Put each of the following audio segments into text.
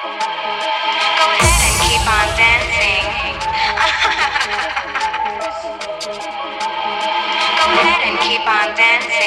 I got the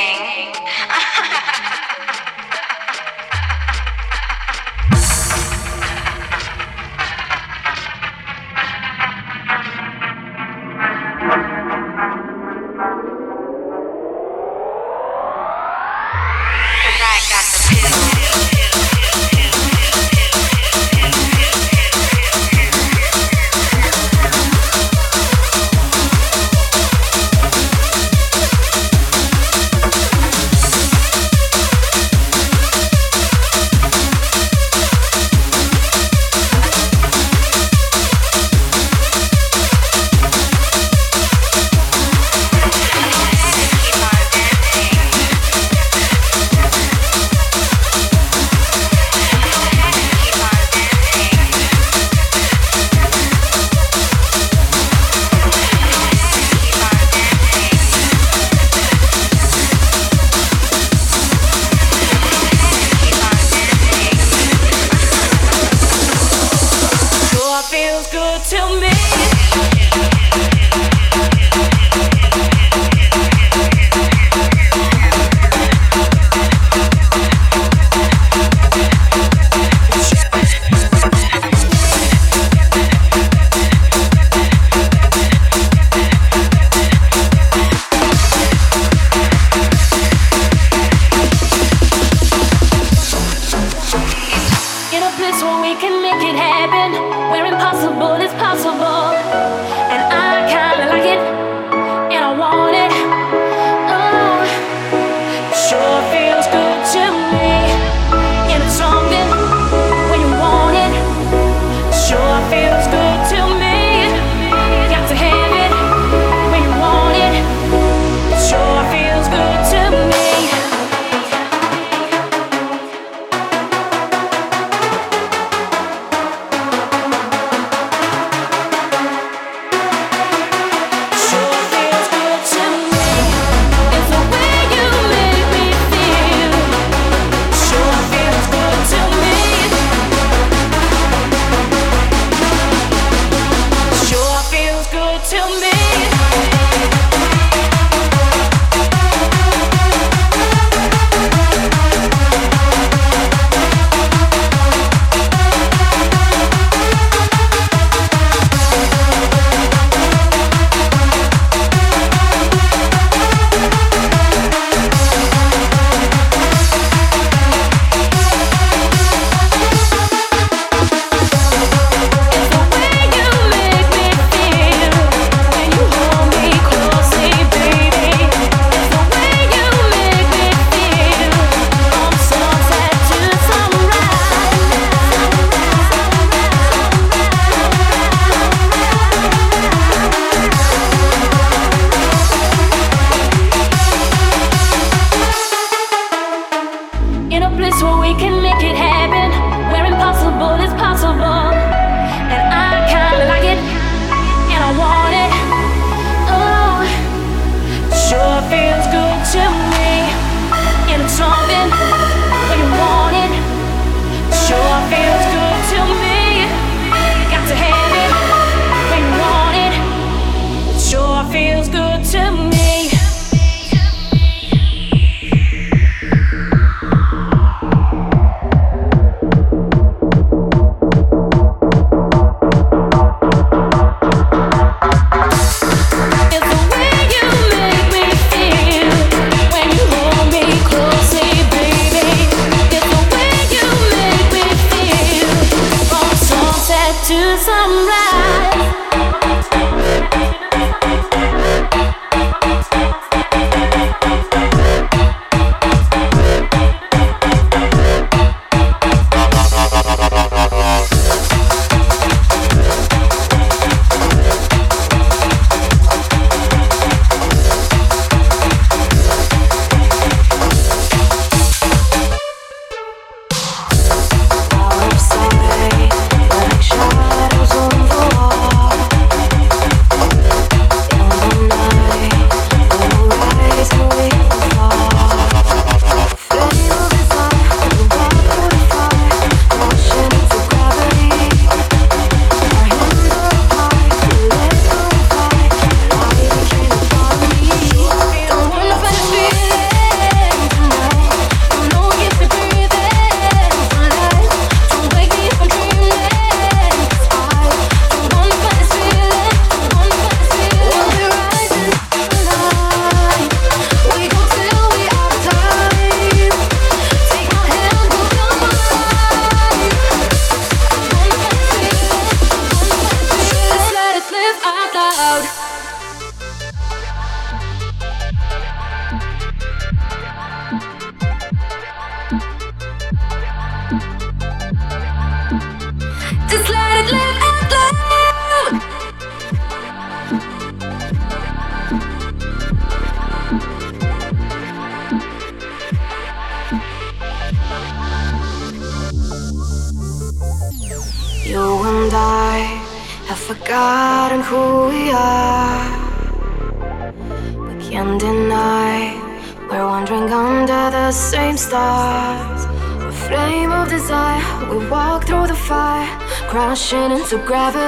to gravity.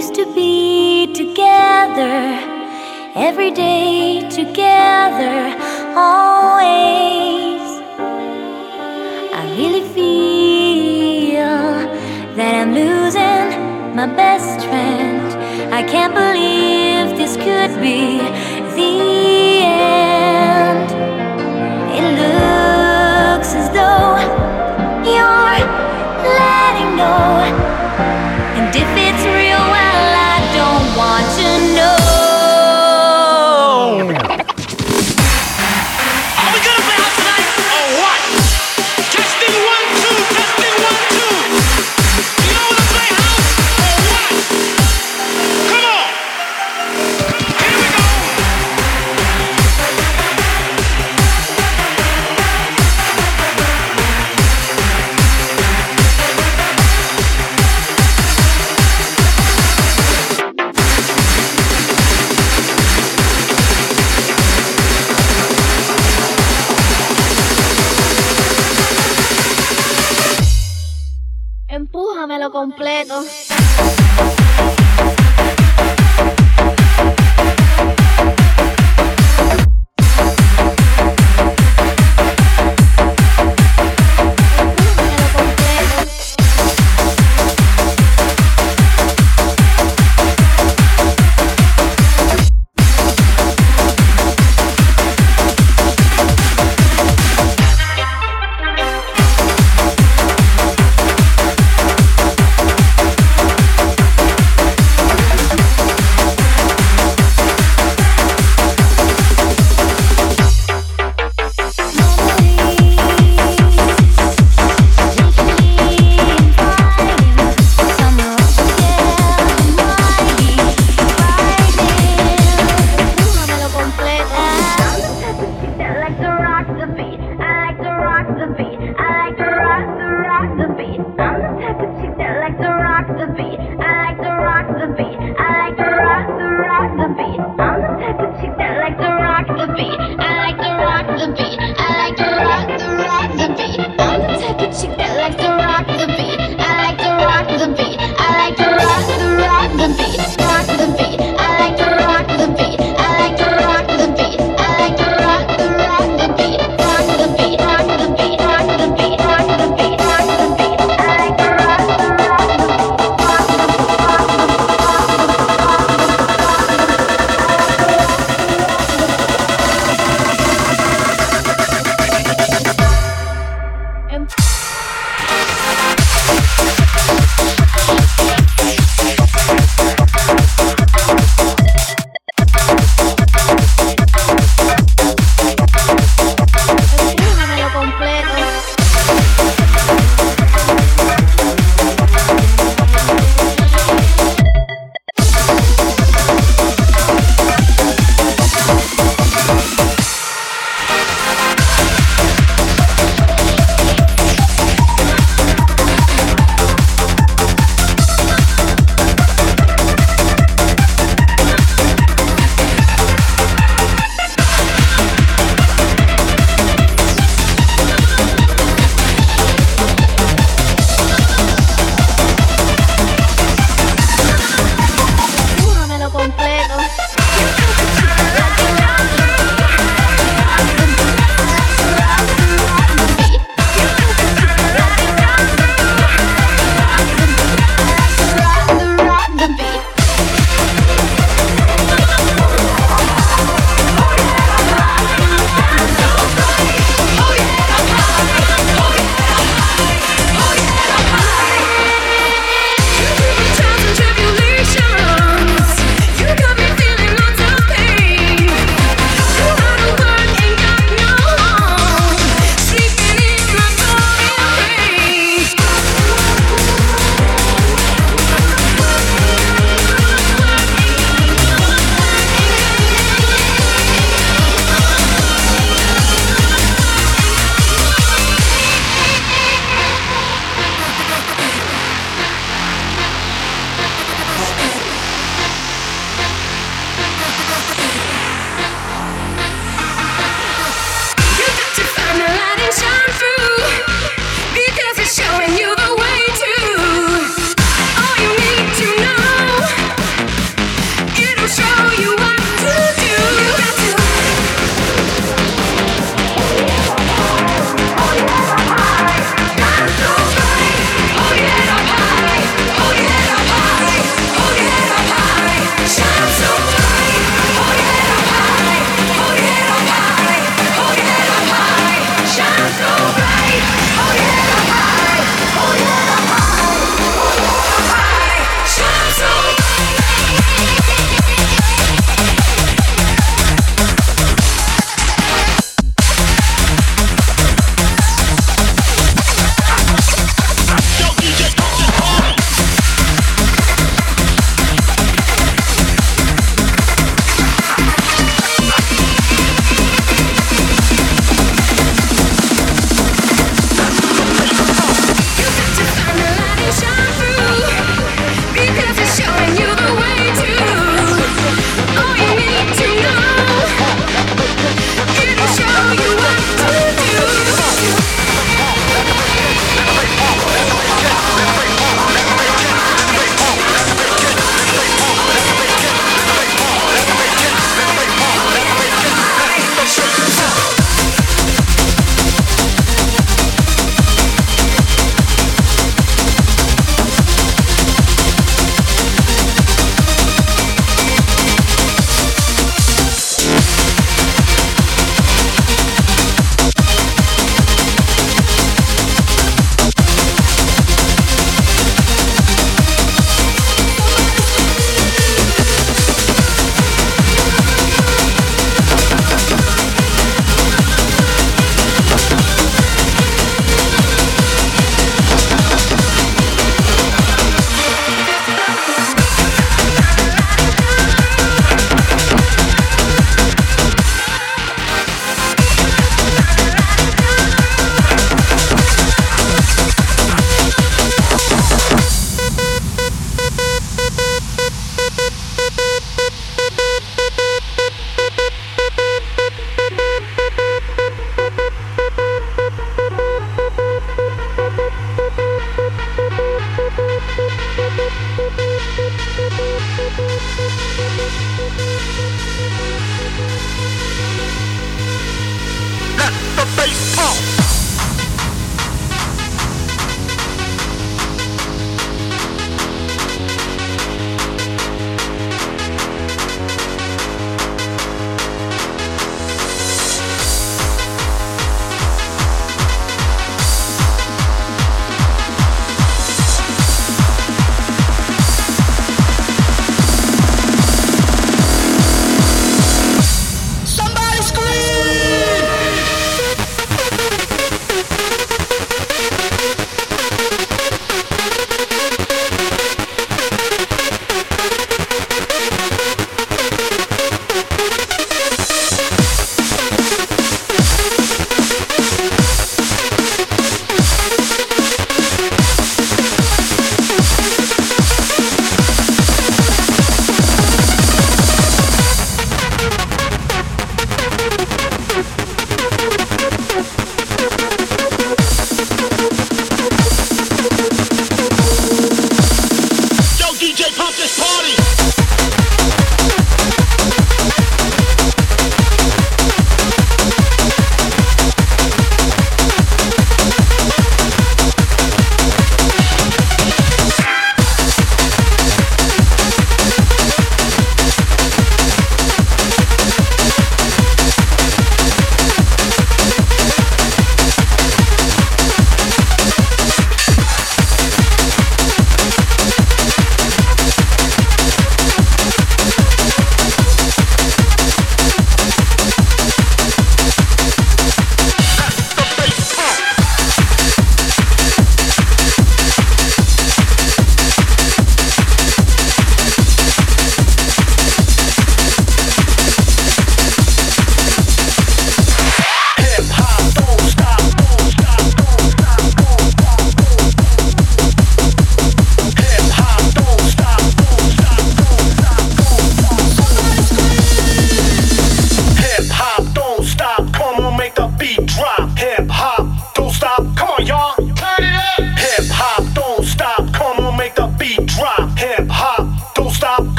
used to be together, every day together, always. I really feel that I'm losing my best friend. I can't believe this could be the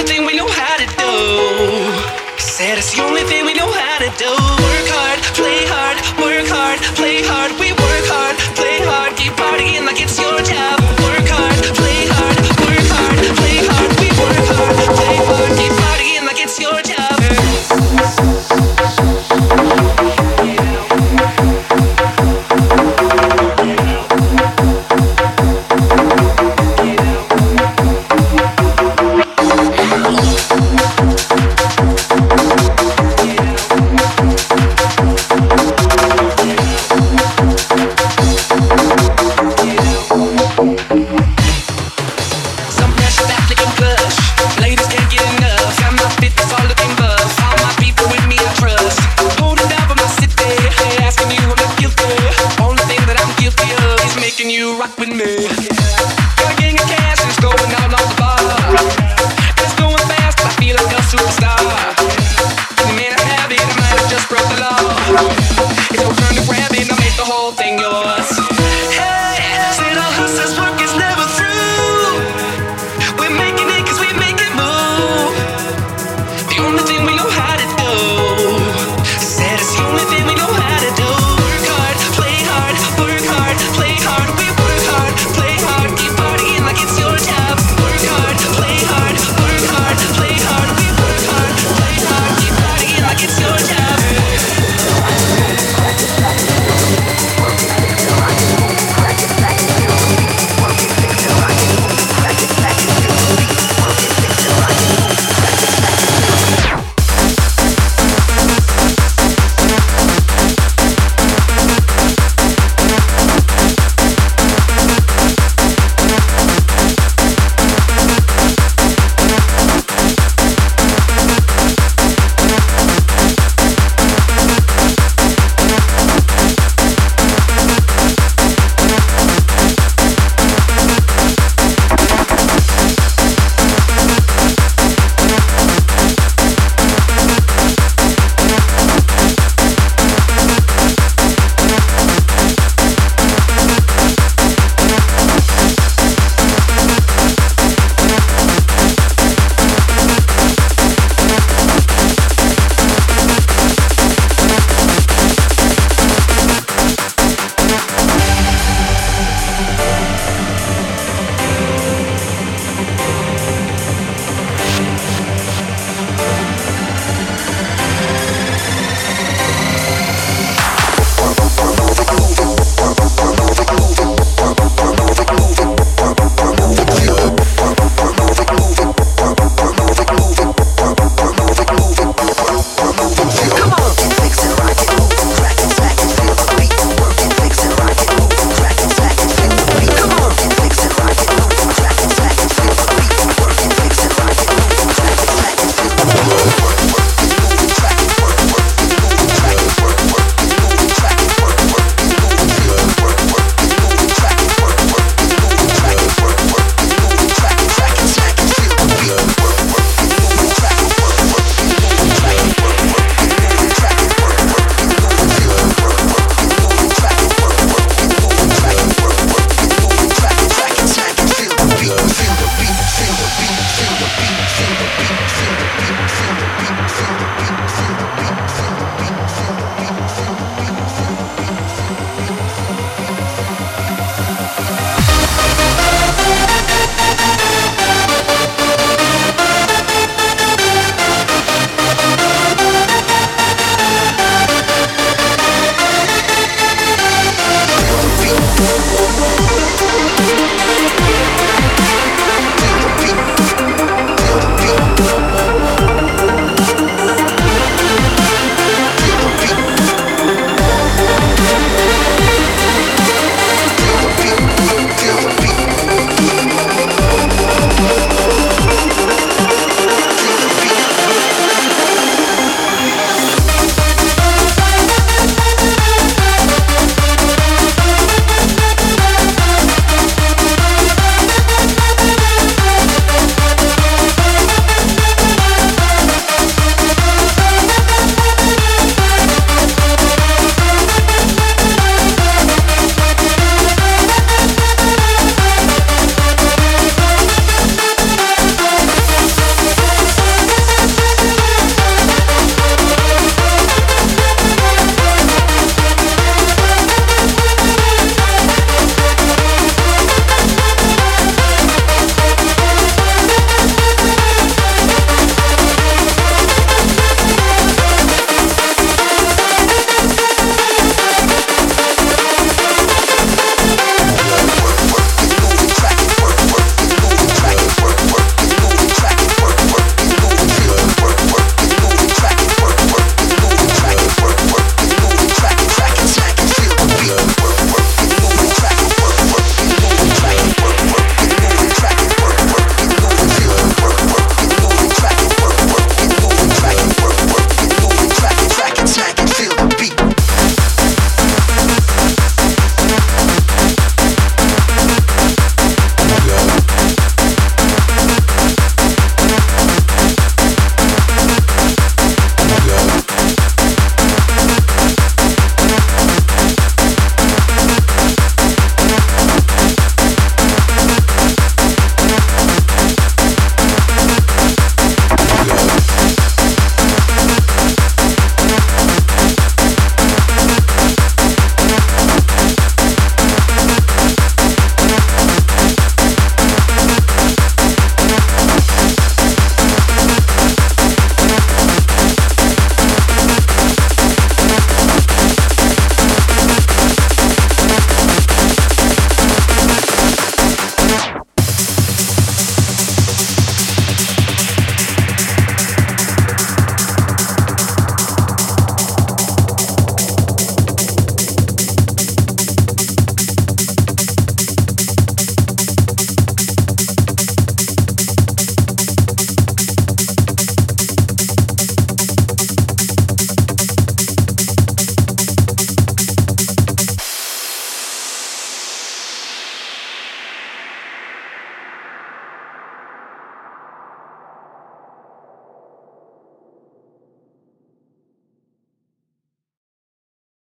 only thing we know how to do. Said it's the only thing we know how to do. Work hard, play hard, work hard, play hard. We